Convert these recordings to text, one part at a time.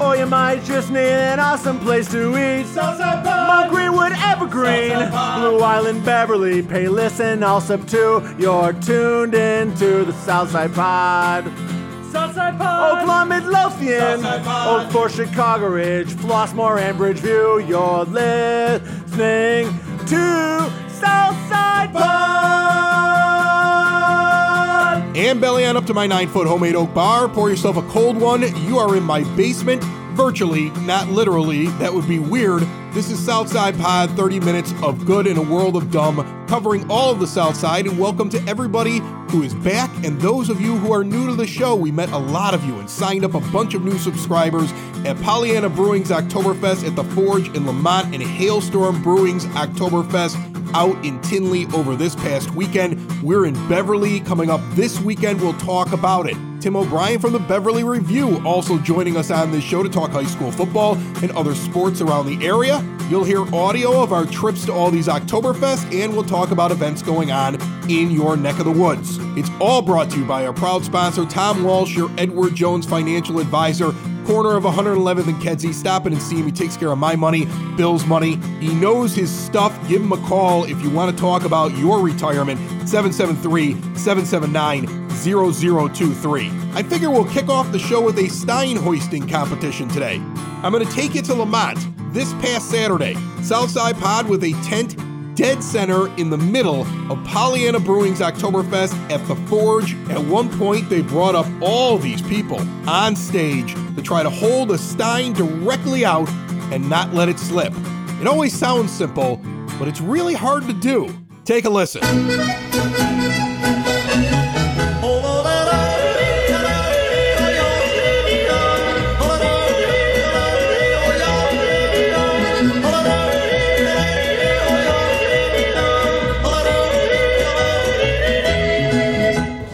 Or you might just need an awesome place to eat. Southside Pod. Mount Greenwood, Evergreen. Blue Island, Beverly, Pay Listen, all sub two. You're tuned into the Southside Pod. Southside Pod. Oak Lawn, Midlothian, Southside Pod. Oak Forest, Chicago Ridge, Flossmoor, and Bridgeview. You're listening to Southside Pod. And belly on up to my nine foot homemade oak bar. Pour yourself a cold one. You are in my basement. Virtually, not literally. That would be weird. This is Southside Pod, 30 minutes of good in a world of dumb, covering all of the Southside. And welcome to everybody who is back and those of you who are new to the show. We met a lot of you and signed up a bunch of new subscribers at Pollyanna Brewing's Oktoberfest at the Forge in Lemont and Hailstorm Brewing's Oktoberfest out in Tinley over this past weekend. We're in Beverly coming up this weekend. We'll talk about it. Tim O'Brien from the Beverly Review also joining us on this show to talk high school football and other sports around the area. You'll hear audio of our trips to all these Oktoberfest, and we'll talk about events going on in your neck of the woods. It's all brought to you by our proud sponsor, Tom Walsh, your Edward Jones financial advisor corner of 111th and Kedzie. Stop in and see him. He takes care of my money, Bill's money. He knows his stuff. Give him a call if you want to talk about your retirement. 773 779 0023. I figure we'll kick off the show with a Stein hoisting competition today. I'm going to take you to Lemont this past Saturday. Southside Pod with a tent dead center in the middle of Pollyanna Brewing's Oktoberfest at the Forge. At one point, they brought up all these people on stage to try to hold a Stein directly out and not let it slip. It always sounds simple, but it's really hard to do. Take a listen.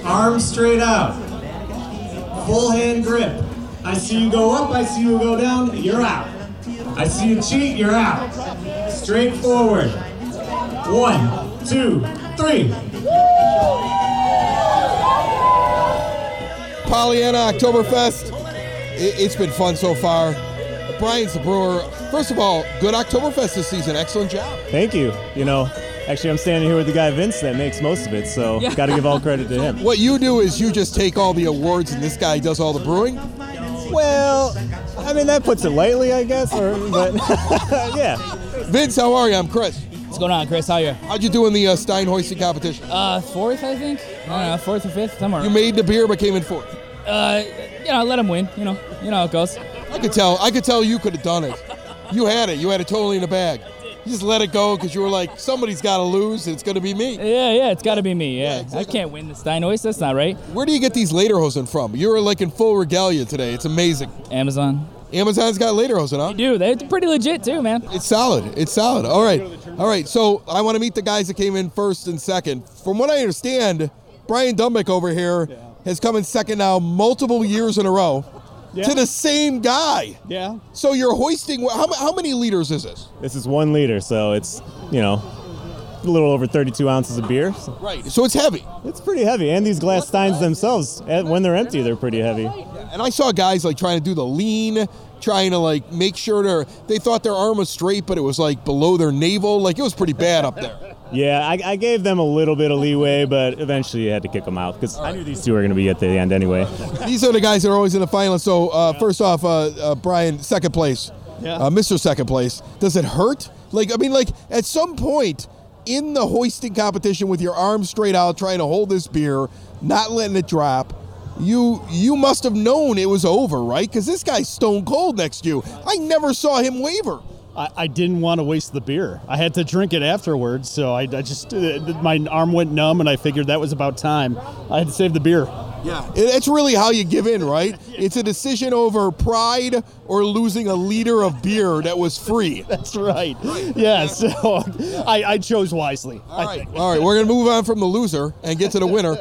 Arms straight out. Full hand grip. I see you go up, I see you go down, you're out. I see you cheat, you're out. Straight forward. One, two, three. Pollyanna Oktoberfest. It, it's been fun so far. Brian's the brewer. First of all, good Oktoberfest this season. Excellent job. Thank you. You know, actually, I'm standing here with the guy Vince that makes most of it, so got to give all credit to him. What you do is you just take all the awards and this guy does all the brewing. Well, I mean that puts it lightly, I guess. Or, but yeah, Vince, how are you? I'm Chris. What's going on, Chris? How are you? How'd you do in the uh, Stein hoisting competition? Uh, fourth, I think. I know, fourth or fifth, somewhere. You made the beer but came in fourth. uh, you know, let him win. You know, you know how it goes. I could tell. I could tell you could have done it. You had it. You had it totally in the bag. You just let it go because you were like, somebody's got to lose, and it's going to be me. Yeah, yeah, it's got to be me. Yeah, exactly. I can't win the Steinhoist. That's not right. Where do you get these lederhosen from? You were like in full regalia today. It's amazing. Amazon. Amazon's got lederhosen, huh? Dude, they're pretty legit too, man. It's solid. It's solid. All right. All right. So I want to meet the guys that came in first and second. From what I understand, Brian Dumbick over here has come in second now multiple years in a row Yeah. to the same guy. yeah. So you're hoisting. How, how many liters is this? This is one liter, so it's you know a little over 32 ounces of beer. So Right. So it's heavy. it's pretty heavy, and these glass steins themselves, when they're empty, they're pretty heavy. And I saw guys like trying to do the lean, trying to like make sure they're, they thought their arm was straight, but it was like below their navel. Like it was pretty bad up there. Yeah, I, I gave them a little bit of leeway, but eventually I had to kick them out because I knew these two were going to be at the end anyway. These are the guys that are always in the final. So uh, first off, uh, uh, Brian, second place, Yeah. uh, Mr. Second Place. Does it hurt? Like I mean, like at some point in the hoisting competition with your arms straight out, trying to hold this beer, not letting it drop. You you must have known it was over, right? Because this guy's stone cold next to you. I never saw him waver. I, I didn't want to waste the beer. I had to drink it afterwards, so I, I just uh, my arm went numb, and I figured that was about time. I had to save the beer. Yeah, it's really how you give in, right? It's a decision over pride or losing a liter of beer that was free. That's right. Yeah, so I, I chose wisely. All right, all right. We're gonna move on from the loser and get to the winner.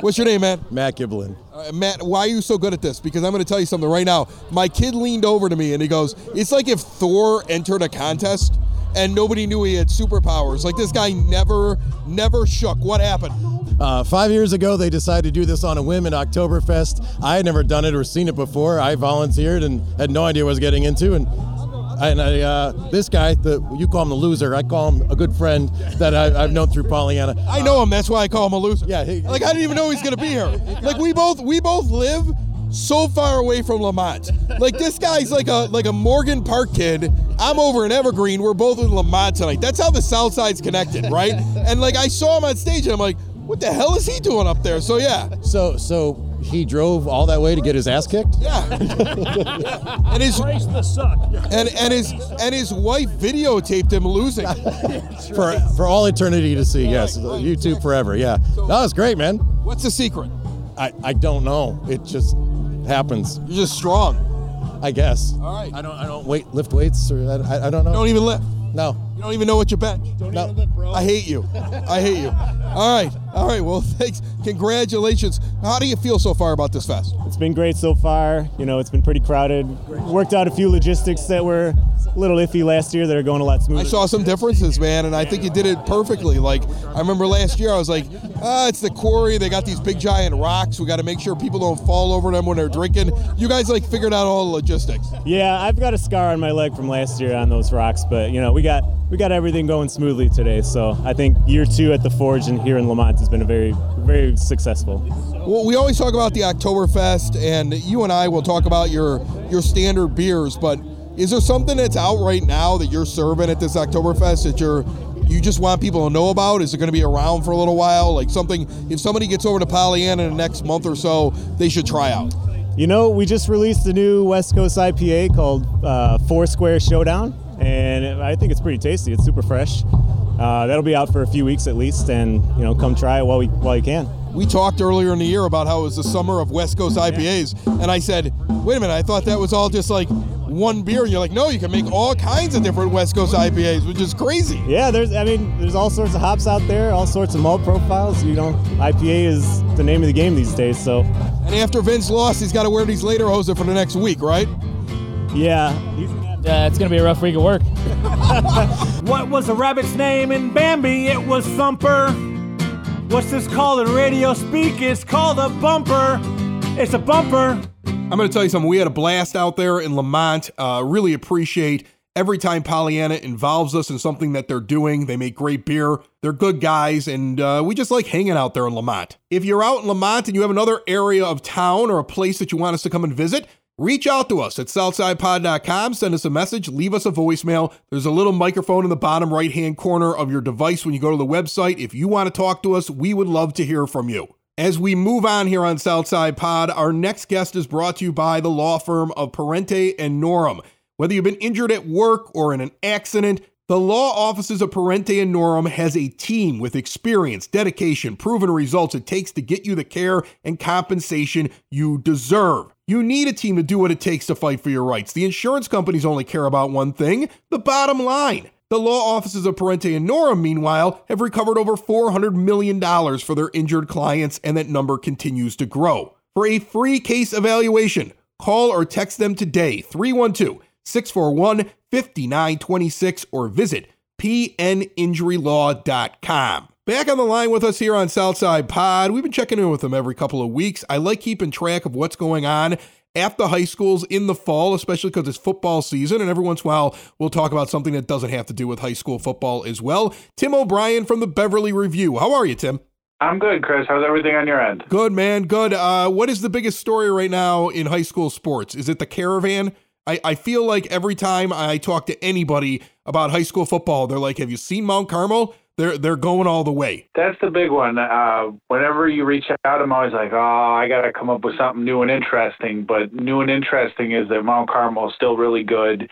What's your name, man? Matt Giblin. Uh, Matt, why are you so good at this? Because I'm going to tell you something right now. My kid leaned over to me and he goes, "It's like if Thor entered a contest and nobody knew he had superpowers. Like this guy never, never shook. What happened?" Uh, five years ago, they decided to do this on a whim at Oktoberfest. I had never done it or seen it before. I volunteered and had no idea what I was getting into. And and I, uh, this guy, the you call him the loser, I call him a good friend that I, I've known through Pollyanna. I know him. That's why I call him a loser. Yeah, he- like I didn't even know he's to be here. Like we both, we both live so far away from Lemont. Like this guy's like a like a Morgan Park kid. I'm over in Evergreen. We're both in Lemont tonight. That's how the South Side's connected, right? And like I saw him on stage, and I'm like, what the hell is he doing up there? So yeah, So so he drove all that way to get his ass kicked. yeah. and his and and his and his wife videotaped him losing. for for all eternity to see. Yes, YouTube forever. Yeah, that was great, man. What's the secret? I I don't know. It just happens. You're just strong. I guess. All right. I don't I don't wait lift weights or I, I, I don't know. Don't even lift. no. You don't even know what you bench. No. I hate you. I hate you. All right. All right. Well, thanks. Congratulations. How do you feel so far about this fest? It's been great so far. You know, it's been pretty crowded. Worked out a few logistics that were a little iffy last year that are going a lot smoother. I saw some differences, man, and I think you did it perfectly. Like I remember last year, I was like, "Ah, it's the quarry. They got these big giant rocks. We got to make sure people don't fall over them when they're drinking." You guys like figured out all the logistics. Yeah, I've got a scar on my leg from last year on those rocks, but you know, we got we got everything going smoothly today. So I think year two at the Forge and here in Lemont has been a very very successful. Well, we always talk about the Oktoberfest, and you and I will talk about your your standard beers. But is there something that's out right now that you're serving at this Oktoberfest that you're you just want people to know about? Is it going to be around for a little while? Like something, if somebody gets over to Pollyanna in the next month or so, they should try out. You know, we just released a new West Coast IPA called uh, Four Square Showdown, and I think it's pretty tasty. It's super fresh. Uh, that'll be out for a few weeks at least, and you know, come try it while we while you can. We talked earlier in the year about how it was the summer of West Coast IPAs, and I said, wait a minute, I thought that was all just like one beer. And you're like, no, you can make all kinds of different West Coast IPAs, which is crazy. Yeah, there's I mean, there's all sorts of hops out there, all sorts of malt profiles. You know, IPA is the name of the game these days. So, And after Vince lost, he's got to wear these lederhosen for the next week, right? yeah, he's Yeah, it's gonna be a rough week of work. What was the rabbit's name in Bambi? It was Thumper. What's this called in radio speak? It's called a bumper. It's a bumper. I'm going to tell you something. We had a blast out there in Lemont. Uh, really appreciate every time Pollyanna involves us in something that they're doing. They make great beer. They're good guys, and uh, we just like hanging out there in Lemont. If you're out in Lemont and you have another area of town or a place that you want us to come and visit, reach out to us at southsidepod.com. Send us a message, leave us a voicemail. There's a little microphone in the bottom right hand corner of your device when you go to the website. If you want to talk to us, we would love to hear from you. As we move on here on Southside Pod, our next guest is brought to you by the law firm of Parente and Norem. Whether you've been injured at work or in an accident, the law offices of Parente and Norem has a team with experience, dedication, proven results it takes to get you the care and compensation you deserve. You need a team to do what it takes to fight for your rights. The insurance companies only care about one thing the bottom line. The law offices of Parente and Norem, meanwhile, have recovered over $400 million for their injured clients, and that number continues to grow. For a free case evaluation, call or text them today, 312 641 5926, or visit pninjurylaw.com. Back on the line with us here on Southside Pod. We've been checking in with them every couple of weeks. I like keeping track of what's going on at the high schools in the fall, especially because it's football season. And every once in a while, we'll talk about something that doesn't have to do with high school football as well. Tim O'Brien from the Beverly Review. How are you, Tim? I'm good, Chris. How's everything on your end? Good, man. Good. Uh, what is the biggest story right now in high school sports? Is it the caravan? I, I feel like every time I talk to anybody about high school football, they're like, Have you seen Mount Carmel? They're they're going all the way. That's the big one. Uh, whenever you reach out, I'm always like, oh, I got to come up with something new and interesting. But new and interesting is that Mount Carmel is still really good.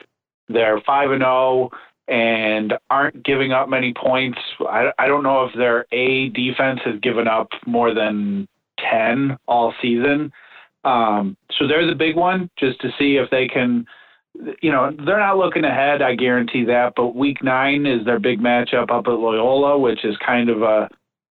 they're five and zero and aren't giving up many points. I, I don't know if their A defense has given up more than 10 all season. Um, so they're the big one just to see if they can, you know, they're not looking ahead, I guarantee that. But week nine is their big matchup up at Loyola, which is kind of a,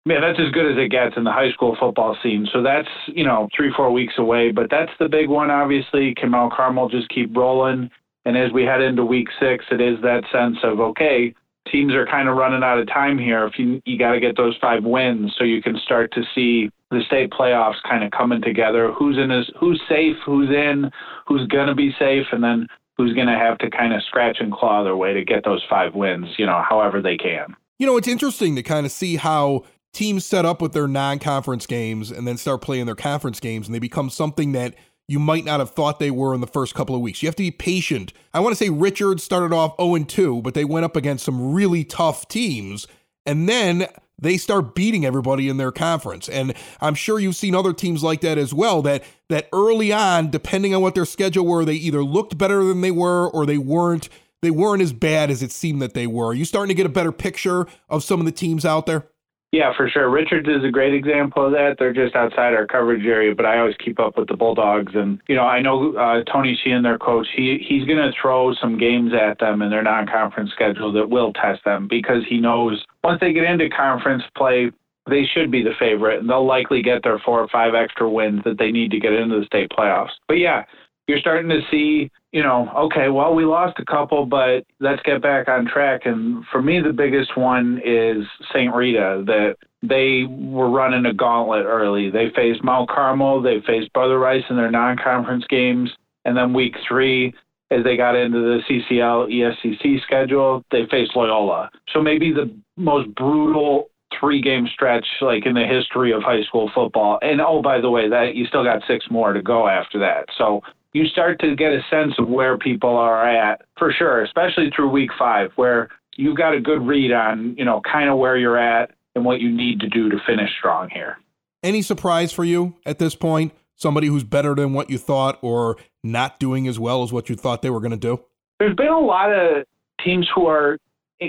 man, that's as good as it gets in the high school football scene. So that's, you know, three, four weeks away. But that's the big one, obviously. Can Mount Carmel just keep rolling? And as we head into week six, it is that sense of, okay, teams are kind of running out of time here. If you you got to get those five wins so you can start to see the state playoffs kind of coming together. Who's in is who's safe, who's in, who's to be safe, and then who's going to have to kind of scratch and claw their way to get those five wins, you know, however they can. You know, it's interesting to kind of see how teams set up with their non-conference games and then start playing their conference games and they become something that you might not have thought they were in the first couple of weeks. You have to be patient. I want to say Richard started off 0 2, but they went up against some really tough teams. And then they start beating everybody in their conference. And I'm sure you've seen other teams like that as well that that early on, depending on what their schedule were, they either looked better than they were or they weren't they weren't as bad as it seemed that they were. Are you starting to get a better picture of some of the teams out there? Yeah, for sure. Richards is a great example of that. They're just outside our coverage area, but I always keep up with the Bulldogs. And, you know, I know uh, Tony Sheehan, their coach, he, he's going to throw some games at them in their non conference schedule that will test them because he knows once they get into conference play, they should be the favorite and they'll likely get their four or five extra wins that they need to get into the state playoffs. But yeah, you're starting to see, you know, okay, well, we lost a couple, but let's get back on track. And for me, the biggest one is St. Rita, that they were running a gauntlet early. They faced Mount Carmel, they faced Brother Rice in their non conference games. And then week three, as they got into the CCL ESCC schedule, they faced Loyola. So maybe the most brutal three game stretch like in the history of high school football. And oh by the way, that you still got six more to go after that. So you start to get a sense of where people are at for sure, especially through week five, where you've got a good read on, you know, kind of where you're at and what you need to do to finish strong here. Any surprise for you at this point? Somebody who's better than what you thought or not doing as well as what you thought they were going to do? There's been a lot of teams who are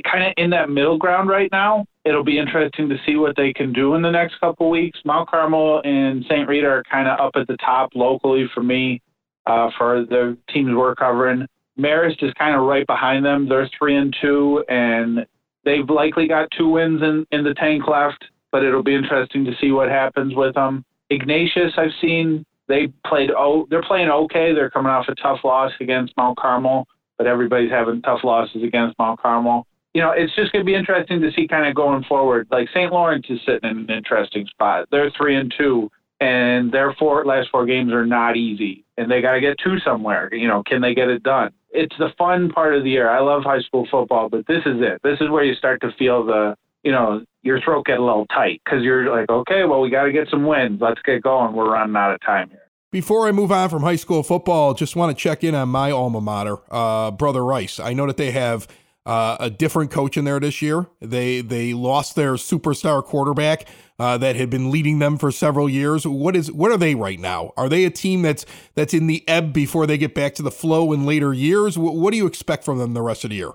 kind of in that middle ground right now. It'll be interesting to see what they can do in the next couple weeks. Mount Carmel and St. Rita are kind of up at the top locally for me uh, for the teams we're covering. Marist is kind of right behind them. They're three and two, and they've likely got two wins in, in the tank left. But it'll be interesting to see what happens with them. Ignatius, I've seen they played. Oh, they're playing okay. They're coming off a tough loss against Mount Carmel, but everybody's having tough losses against Mount Carmel. You know, it's just going to be interesting to see kind of going forward. Like St. Lawrence is sitting in an interesting spot. They're three and two and their four last four games are not easy, and they got to get two somewhere. You know, can they get it done? It's the fun part of the year. I love high school football, but this is it. This is where you start to feel the, you know, your throat get a little tight because you're like, okay, well, we got to get some wins. Let's get going. We're running out of time here. Before I move on from high school football, just want to check in on my alma mater, uh, Brother Rice. I know that they have uh, a different coach in there this year. They they lost their superstar quarterback uh, that had been leading them for several years. What is what are they right now? Are they a team that's that's in the ebb before they get back to the flow in later years? What, what do you expect from them the rest of the year?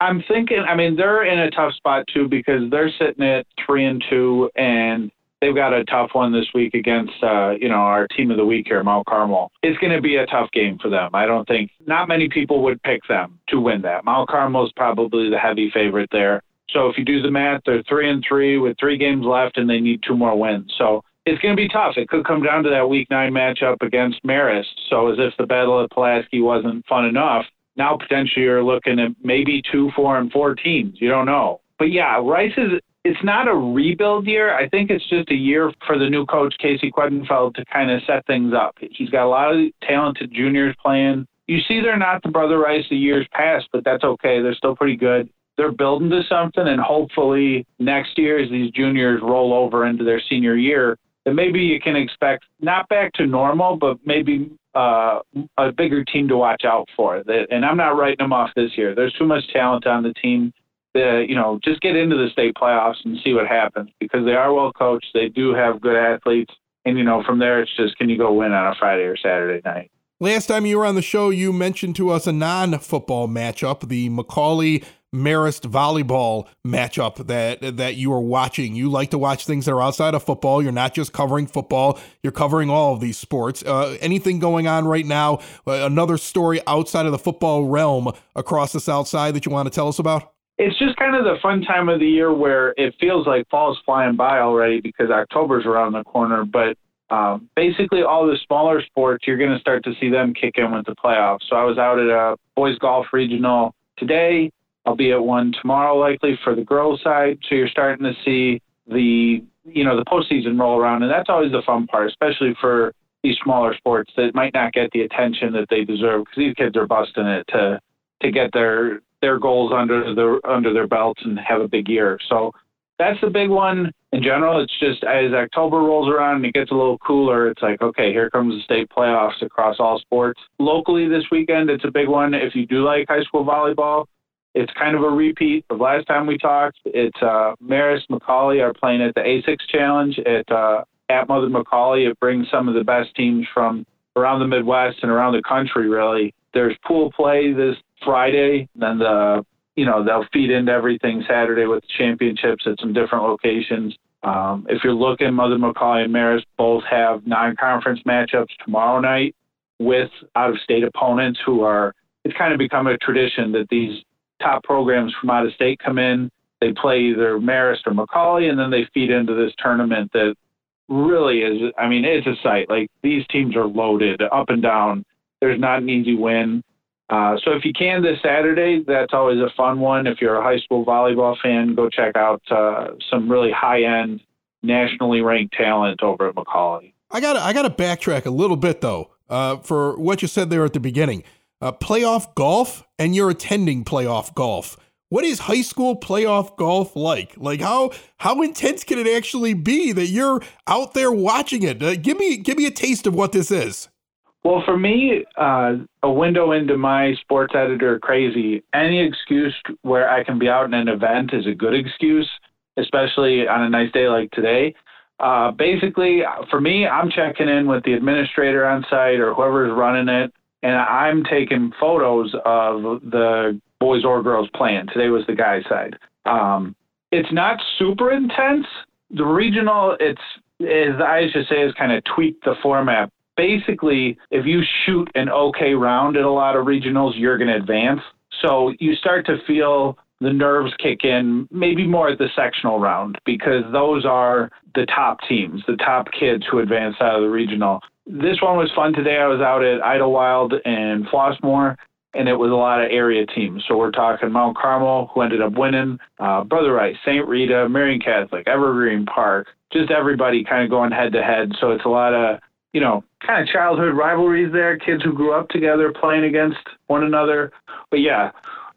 I'm thinking. I mean, they're in a tough spot too because they're sitting at three and two, and they've got a tough one this week against uh, you know our team of the week here, Mount Carmel. It's going to be a tough game for them. I don't think not many people would pick them to win that. Mount Carmel is probably the heavy favorite there. So if you do the math, they're three and three with three games left, and they need two more wins. So it's going to be tough. It could come down to that Week Nine matchup against Marist. So as if the Battle of Pulaski wasn't fun enough, now potentially you're looking at maybe two, four, and four teams. You don't know. But yeah, Rice is it's not a rebuild year. I think it's just a year for the new coach, Casey Quedenfeld, to kind of set things up. He's got a lot of talented juniors playing. You see, they're not the Brother Rice of years past, but that's okay. They're still pretty good. They're building to something, and hopefully next year, as these juniors roll over into their senior year, that maybe you can expect not back to normal, but maybe uh, a bigger team to watch out for. And I'm not writing them off this year. There's too much talent on the team the you know just get into the state playoffs and see what happens because they are well coached. They do have good athletes, and you know from there it's just can you go win on a Friday or Saturday night. Last time you were on the show, you mentioned to us a non football matchup, the McAuley Marist volleyball matchup that that you are watching. You like to watch things that are outside of football. You're not just covering football. You're covering all of these sports. Uh, anything going on right now? Uh, another story outside of the football realm across the South Side that you want to tell us about? It's just kind of the fun time of the year where it feels like fall's flying by already because October's around the corner. But um, basically, all the smaller sports, you're going to start to see them kick in with the playoffs. So I was out at a boys golf regional today. I'll be at one tomorrow, likely for the girls' side. So you're starting to see the you know the postseason roll around, and that's always the fun part, especially for these smaller sports that might not get the attention that they deserve because these kids are busting it to to get their their goals under the under their belts and have a big year. So that's the big one. In general, it's just as October rolls around and it gets a little cooler, it's like, okay, here comes the state playoffs across all sports. Locally this weekend, it's a big one. If you do like high school volleyball, it's kind of a repeat of last time we talked. It's uh, Marist McAuley are playing at the A6 Challenge at uh, at Mother McAuley. It brings some of the best teams from around the Midwest and around the country. Really, there's pool play this Friday, then the you know they'll feed into everything Saturday with championships at some different locations. Um, if you're looking, Mother McAuley and Maris both have non-conference matchups tomorrow night with out-of-state opponents who are. It's kind of become a tradition that these top programs from out of state come in. They play either Marist or McAuley, and then they feed into this tournament that really is. I mean, it's a sight. Like these teams are loaded up and down. There's not an easy win. Uh, so if you can this Saturday, that's always a fun one. If you're a high school volleyball fan, go check out uh, some really high-end, nationally ranked talent over at McAuley. I got I got to backtrack a little bit though uh, for what you said there at the beginning uh, playoff golf and you're attending playoff golf. What is high school playoff golf like? Like how how intense can it actually be that you're out there watching it? Uh, give me give me a taste of what this is. Well, for me, uh, a window into my sports editor crazy. Any excuse where I can be out in an event is a good excuse, especially on a nice day like today. Uh, basically, for me, I'm checking in with the administrator on site or whoever's running it and I'm taking photos of the boys or girls playing. Today was the guys' side. Um, it's not super intense. The regional, it's as I should say, is kind of tweaked the format. Basically, if you shoot an okay round at a lot of regionals, you're going to advance. So you start to feel the nerves kick in maybe more at the sectional round because those are the top teams, the top kids who advance out of the regional this one was fun today. I was out at Idlewild and Flossmoor, and it was a lot of area teams. So we're talking Mount Carmel, who ended up winning, uh, Brother Rice, St. Rita, Marian Catholic, Evergreen Park, just everybody kind of going head to head. So it's a lot of, you know, kind of childhood rivalries there, kids who grew up together playing against one another. But yeah,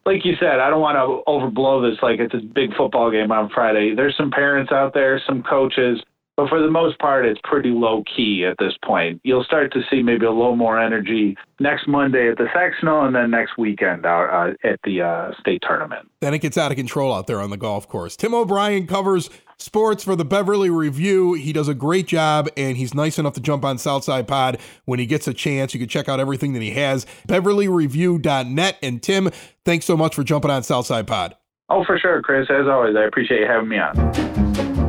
like you said, I don't want to overblow this like it's a big football game on Friday. There's some parents out there, some coaches but for the most part, it's pretty low key at this point. You'll start to see maybe a little more energy next Monday at the sectional, and then next weekend out uh, at the uh, state tournament. Then it gets out of control out there on the golf course. Tim O'Brien covers sports for the Beverly Review. He does a great job, and he's nice enough to jump on Southside Pod when he gets a chance. You can check out everything that he has. BeverlyReview.net. And Tim, thanks so much for jumping on Southside Pod. Oh, for sure, Chris. As always, I appreciate you having me on.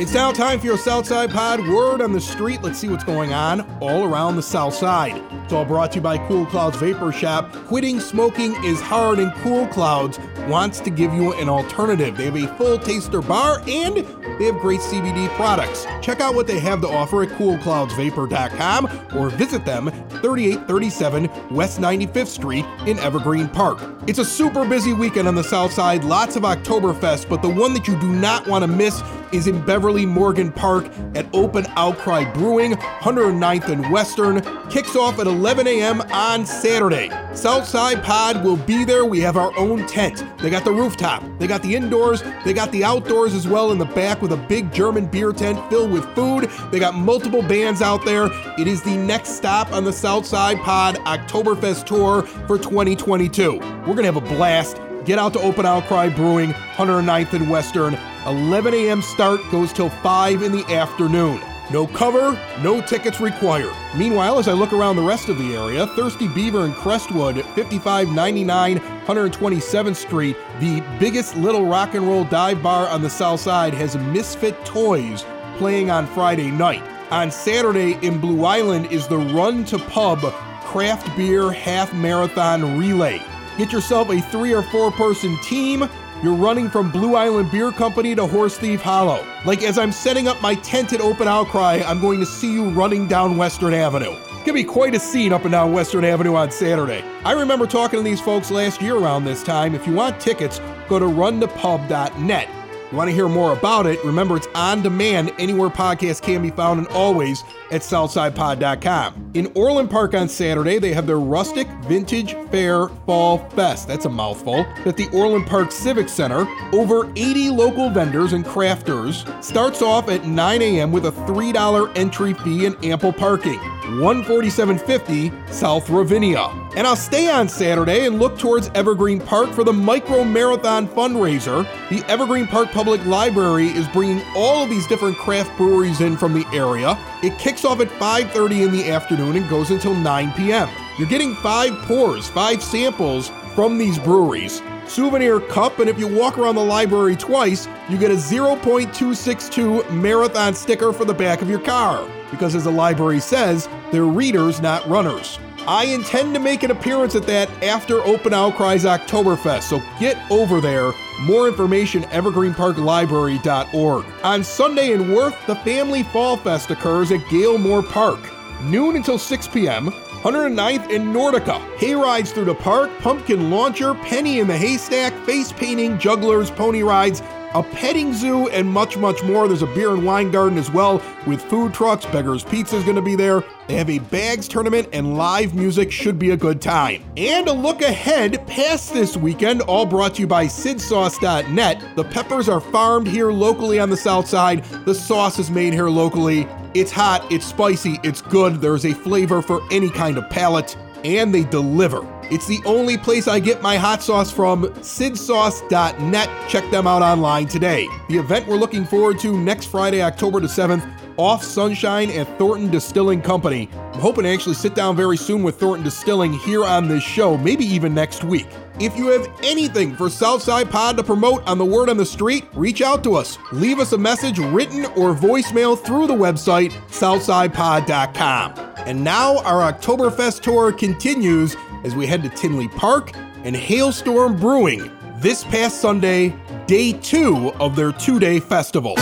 It's now time for your Southside Pod word on the street. Let's see what's going on all around the South Side. It's all brought to you by Cool Clouds Vapor Shop. Quitting smoking is hard, and Cool Clouds wants to give you an alternative. They have a full taster bar and they have great CBD products. Check out what they have to offer at coolcloudsvapor.com or visit them 3837 West 95th Street in Evergreen Park. It's a super busy weekend on the South Side, lots of Oktoberfest, but the one that you do not want to miss is in Beverly Morgan Park at Open Outcry Brewing, 109th and Western. Kicks off at 11 a.m. on Saturday. Southside Pod will be there. We have our own tent. They got the rooftop, they got the indoors, they got the outdoors as well in the back with a big German beer tent filled with food. They got multiple bands out there. It is the next stop on the Southside Pod Oktoberfest tour for 2022. We're going to have a blast. Get out to Open Outcry Brewing, 109th and Western. 11 a.m. start goes till 5 in the afternoon. No cover, no tickets required. Meanwhile, as I look around the rest of the area, Thirsty Beaver in Crestwood, 5599 127th Street, the biggest little rock and roll dive bar on the south side, has Misfit Toys playing on Friday night. On Saturday in Blue Island is the Run to Pub Craft Beer Half Marathon Relay. Get yourself a three or four person team you're running from Blue Island Beer Company to Horse Thief Hollow. Like as I'm setting up my tent at Open Outcry, I'm going to see you running down Western Avenue. It's gonna be quite a scene up and down Western Avenue on Saturday. I remember talking to these folks last year around this time. If you want tickets, go to runtopub.net. You want to hear more about it? Remember, it's on demand anywhere podcasts can be found and always at SouthsidePod.com. In Orland Park on Saturday, they have their Rustic Vintage Fair Fall Fest. That's a mouthful. At the Orland Park Civic Center, over 80 local vendors and crafters. Starts off at 9 a.m. with a $3 entry fee and ample parking. 14750 South Ravinia. And I'll stay on Saturday and look towards Evergreen Park for the Micro Marathon fundraiser. The Evergreen Park Public Library is bringing all of these different craft breweries in from the area. It kicks off at 5:30 in the afternoon and goes until 9 p.m. You're getting 5 pours, 5 samples from these breweries. Souvenir cup, and if you walk around the library twice, you get a 0.262 marathon sticker for the back of your car. Because as the library says, they're readers, not runners. I intend to make an appearance at that after Open Outcries Oktoberfest, so get over there. More information, evergreenparklibrary.org. On Sunday in Worth, the Family Fall Fest occurs at Galemore Park. Noon until 6 p.m. 109th in Nordica. Hay rides through the park, pumpkin launcher, penny in the haystack, face painting, jugglers, pony rides, a petting zoo, and much, much more. There's a beer and wine garden as well with food trucks. Beggar's Pizza is going to be there. They have a bags tournament and live music should be a good time. And a look ahead past this weekend, all brought to you by sidsauce.net. The peppers are farmed here locally on the south side. The sauce is made here locally. It's hot, it's spicy, it's good. There's a flavor for any kind of palate, and they deliver. It's the only place I get my hot sauce from, sidsauce.net. Check them out online today. The event we're looking forward to next Friday, October the 7th, off Sunshine at Thornton Distilling Company. I'm hoping to actually sit down very soon with Thornton Distilling here on this show, maybe even next week. If you have anything for Southside Pod to promote on the word on the street, reach out to us. Leave us a message, written or voicemail, through the website, southsidepod.com. And now our Oktoberfest tour continues as we head to Tinley Park and Hailstorm Brewing this past Sunday, day two of their two day festival.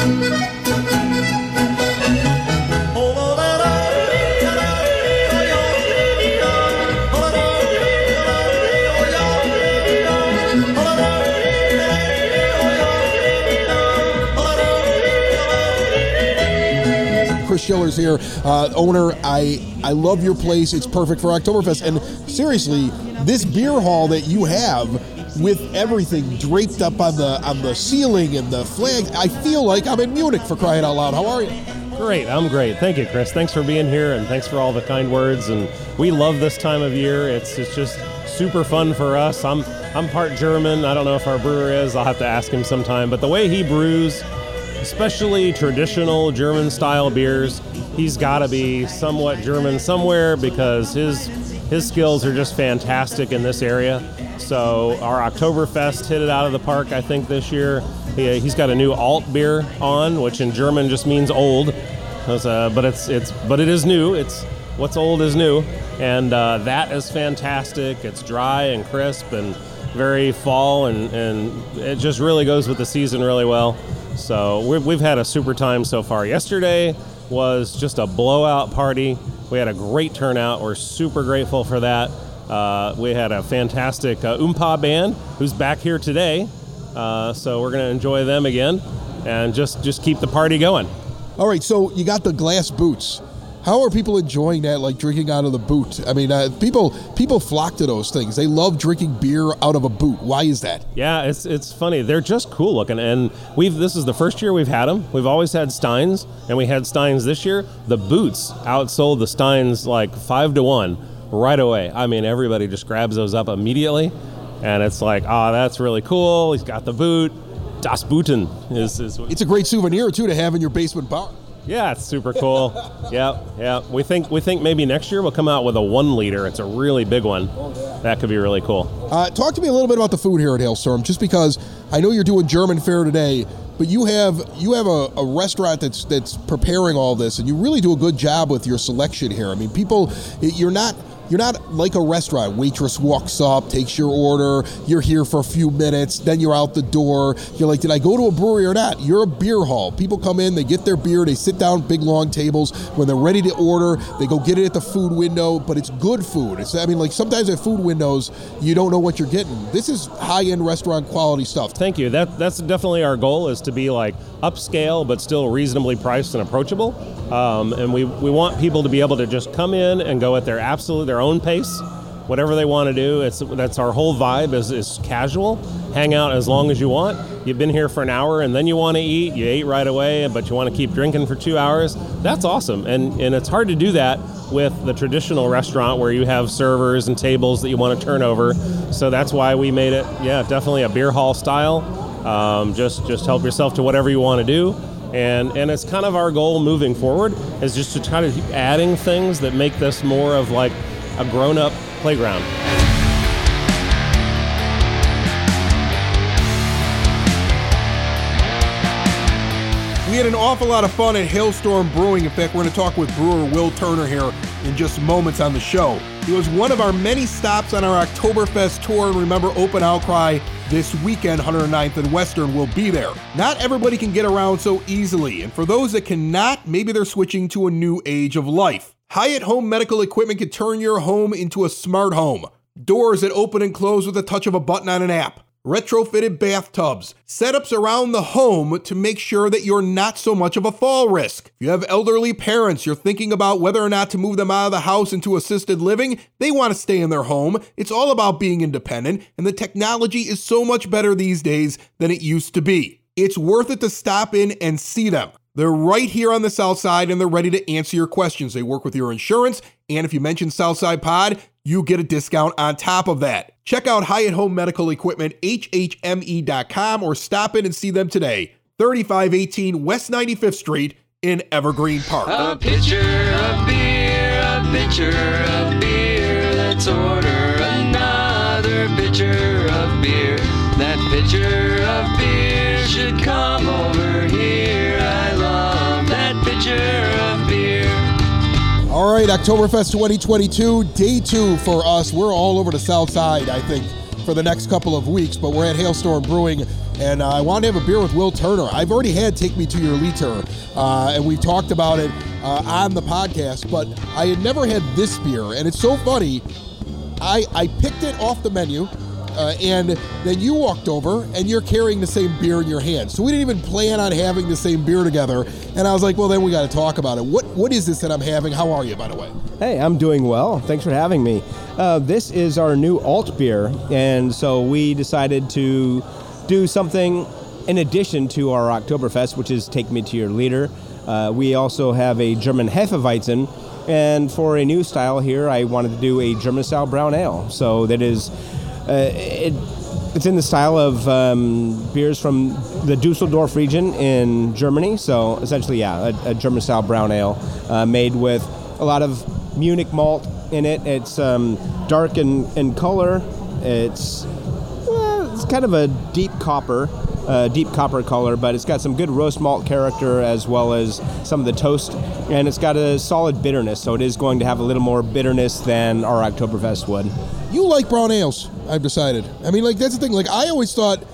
Schiller's here, uh, owner. I I love your place. It's perfect for Oktoberfest. And seriously, this beer hall that you have with everything draped up on the on the ceiling and the flag, I feel like I'm in Munich for crying out loud. How are you? Great, I'm great. Thank you, Chris. Thanks for being here and thanks for all the kind words. And we love this time of year. It's it's just super fun for us. I'm I'm part German. I don't know if our brewer is. I'll have to ask him sometime. But the way he brews especially traditional German style beers, he's got to be somewhat German somewhere because his his skills are just fantastic in this area. So our Oktoberfest hit it out of the park, I think, this year. He, he's got a new alt beer on, which in German just means old. Uh, but it's it's but it is new. It's what's old is new, and uh, that is fantastic. It's dry and crisp and very fall, and, and it just really goes with the season really well. So we've, we've had a super time so far. Yesterday was just a blowout party. We had a great turnout. We're super grateful for that. Uh, we had a fantastic uh, Oompa band who's back here today. Uh, so we're going to enjoy them again and just, just keep the party going. All right, so you got the glass boots. How are people enjoying that? Like drinking out of the boot. I mean, uh, people people flock to those things. They love drinking beer out of a boot. Why is that? Yeah, it's it's funny. They're just cool looking, and we've this is the first year we've had them. We've always had Steins, and we had Steins this year. The boots outsold the Steins like five to one right away. I mean, everybody just grabs those up immediately, and it's like, oh, that's really cool. He's got the boot Das Buten is, is It's a great souvenir too to have in your basement bar. Yeah, it's super cool. yeah, yeah. We think we think maybe next year we'll come out with a one liter. It's a really big one. That could be really cool. Uh, talk to me a little bit about the food here at Hailstorm, just because I know you're doing German fare today, but you have you have a, a restaurant that's that's preparing all this, and you really do a good job with your selection here. I mean, people, you're not. You're not like a restaurant. Waitress walks up, takes your order. You're here for a few minutes, then you're out the door. You're like, did I go to a brewery or not? You're a beer hall. People come in, they get their beer, they sit down, big long tables. When they're ready to order, they go get it at the food window. But it's good food. It's I mean, like sometimes at food windows, you don't know what you're getting. This is high-end restaurant quality stuff. Thank you. That that's definitely our goal is to be like upscale but still reasonably priced and approachable. Um, and we, we want people to be able to just come in and go at their absolute their own pace, whatever they want to do. It's that's our whole vibe is, is casual. Hang out as long as you want. You've been here for an hour and then you want to eat. You ate right away, but you want to keep drinking for two hours. That's awesome. And and it's hard to do that with the traditional restaurant where you have servers and tables that you want to turn over. So that's why we made it, yeah, definitely a beer hall style. Um, just just help yourself to whatever you want to do. And, and it's kind of our goal moving forward is just to try to keep adding things that make this more of like a grown-up playground. We had an awful lot of fun at Hailstorm Brewing. In fact, we're going to talk with brewer Will Turner here in just moments on the show. It was one of our many stops on our Oktoberfest tour, and remember, Open Outcry this weekend, 109th and Western will be there. Not everybody can get around so easily, and for those that cannot, maybe they're switching to a new age of life. Hyatt Home Medical Equipment can turn your home into a smart home. Doors that open and close with the touch of a button on an app retrofitted bathtubs, setups around the home to make sure that you're not so much of a fall risk. If you have elderly parents, you're thinking about whether or not to move them out of the house into assisted living, they want to stay in their home. It's all about being independent, and the technology is so much better these days than it used to be. It's worth it to stop in and see them. They're right here on the South Side and they're ready to answer your questions. They work with your insurance, and if you mention Southside Pod, you get a discount on top of that. Check out Hyatt Home Medical Equipment, HHME.com, or stop in and see them today. 3518 West 95th Street in Evergreen Park. A pitcher of beer, a pitcher of beer. Let's order another pitcher of beer. That pitcher of beer All right, Oktoberfest 2022, day two for us. We're all over the South Side, I think, for the next couple of weeks, but we're at Hailstorm Brewing, and uh, I want to have a beer with Will Turner. I've already had Take Me to Your Liter, uh, and we've talked about it uh, on the podcast, but I had never had this beer, and it's so funny. I, I picked it off the menu, uh, and then you walked over and you're carrying the same beer in your hand. So we didn't even plan on having the same beer together. And I was like, well, then we got to talk about it. What What is this that I'm having? How are you, by the way? Hey, I'm doing well. Thanks for having me. Uh, this is our new alt beer, and so we decided to do something in addition to our Oktoberfest, which is Take Me to Your Liter. Uh, we also have a German Hefeweizen, and for a new style here, I wanted to do a German style brown ale. So that is, it, it's in the style of um, beers from the Dusseldorf region in Germany. So essentially, yeah, a, a German style brown ale uh, made with a lot of Munich malt in it. It's um, dark in, in color. It's it's kind of a deep copper, uh, deep copper color, but it's got some good roast malt character as well as some of the toast, and it's got a solid bitterness. So it is going to have a little more bitterness than our Oktoberfest would. You like brown ales, I've decided. I mean, like, that's the thing. Like, I always thought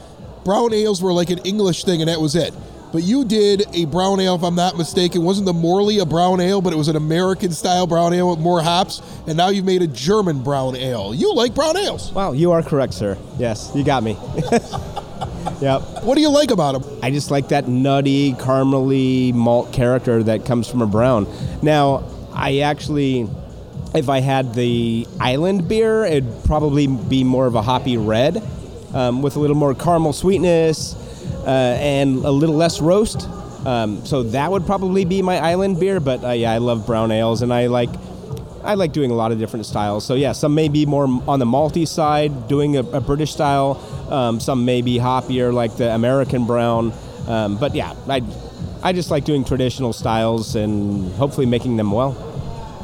brown ales were like an English thing and that was it. But you did a brown ale, if I'm not mistaken. Wasn't the Morley a brown ale, but it was an American style brown ale with more hops? And now you've made a German brown ale. You like brown ales. Wow, you are correct, sir. Yes, you got me. yep. What do you like about them? I just like that nutty, caramely malt character that comes from a brown. Now, I actually, if I had the island beer, it'd probably be more of a hoppy red um, with a little more caramel sweetness uh, and a little less roast. Um, so that would probably be my island beer. But uh, yeah, I love brown ales, and I like I like doing a lot of different styles. So yeah, some may be more on the malty side, doing a, a British style. Um, some may be hoppier, like the American brown. Um, but yeah, I I just like doing traditional styles and hopefully making them well.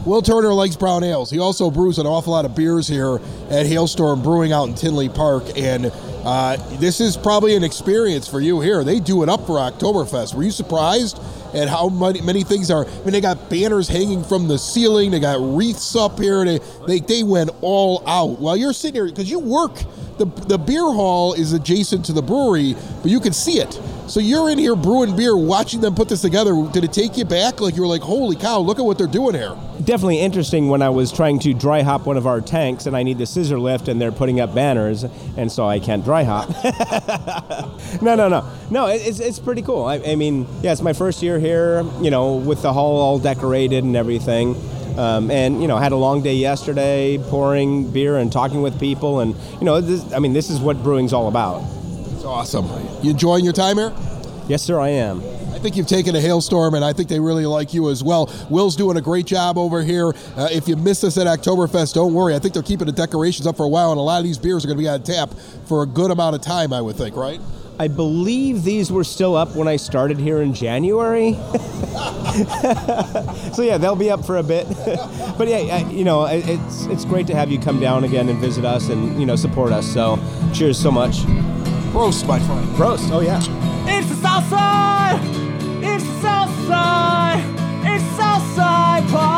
Will Turner likes brown ales. He also brews an awful lot of beers here at Hailstorm Brewing out in Tinley Park, and uh, this is probably an experience for you here. They do it up for Oktoberfest. Were you surprised at how many, many things are? I mean, they got banners hanging from the ceiling. They got wreaths up here. They they, they went all out. While you're sitting here, because you work, the the beer hall is adjacent to the brewery, but you can see it. So you're in here brewing beer, watching them put this together. Did it take you back? Like you were like, holy cow, look at what they're doing here. Definitely interesting when I was trying to dry hop one of our tanks and I need the scissor lift and they're putting up banners and so I can't dry hop. no, no, no. No, it's, it's pretty cool. I, I mean, yeah, it's my first year here, you know, with the hall all decorated and everything. Um, and, you know, had a long day yesterday pouring beer and talking with people. And, you know, this, I mean, this is what brewing's all about. It's awesome. You enjoying your time here? Yes, sir, I am. I think you've taken a hailstorm, and I think they really like you as well. Will's doing a great job over here. Uh, if you missed us at Oktoberfest, don't worry. I think they're keeping the decorations up for a while, and a lot of these beers are going to be on tap for a good amount of time, I would think, right? I believe these were still up when I started here in January. so yeah, they'll be up for a bit. but yeah, I- you know, it's it's great to have you come down again and visit us and you know support us. So cheers so much. Prost, my friend. Prost. Oh yeah. It's the Southside! It's the Southside! It's the Southside Pod!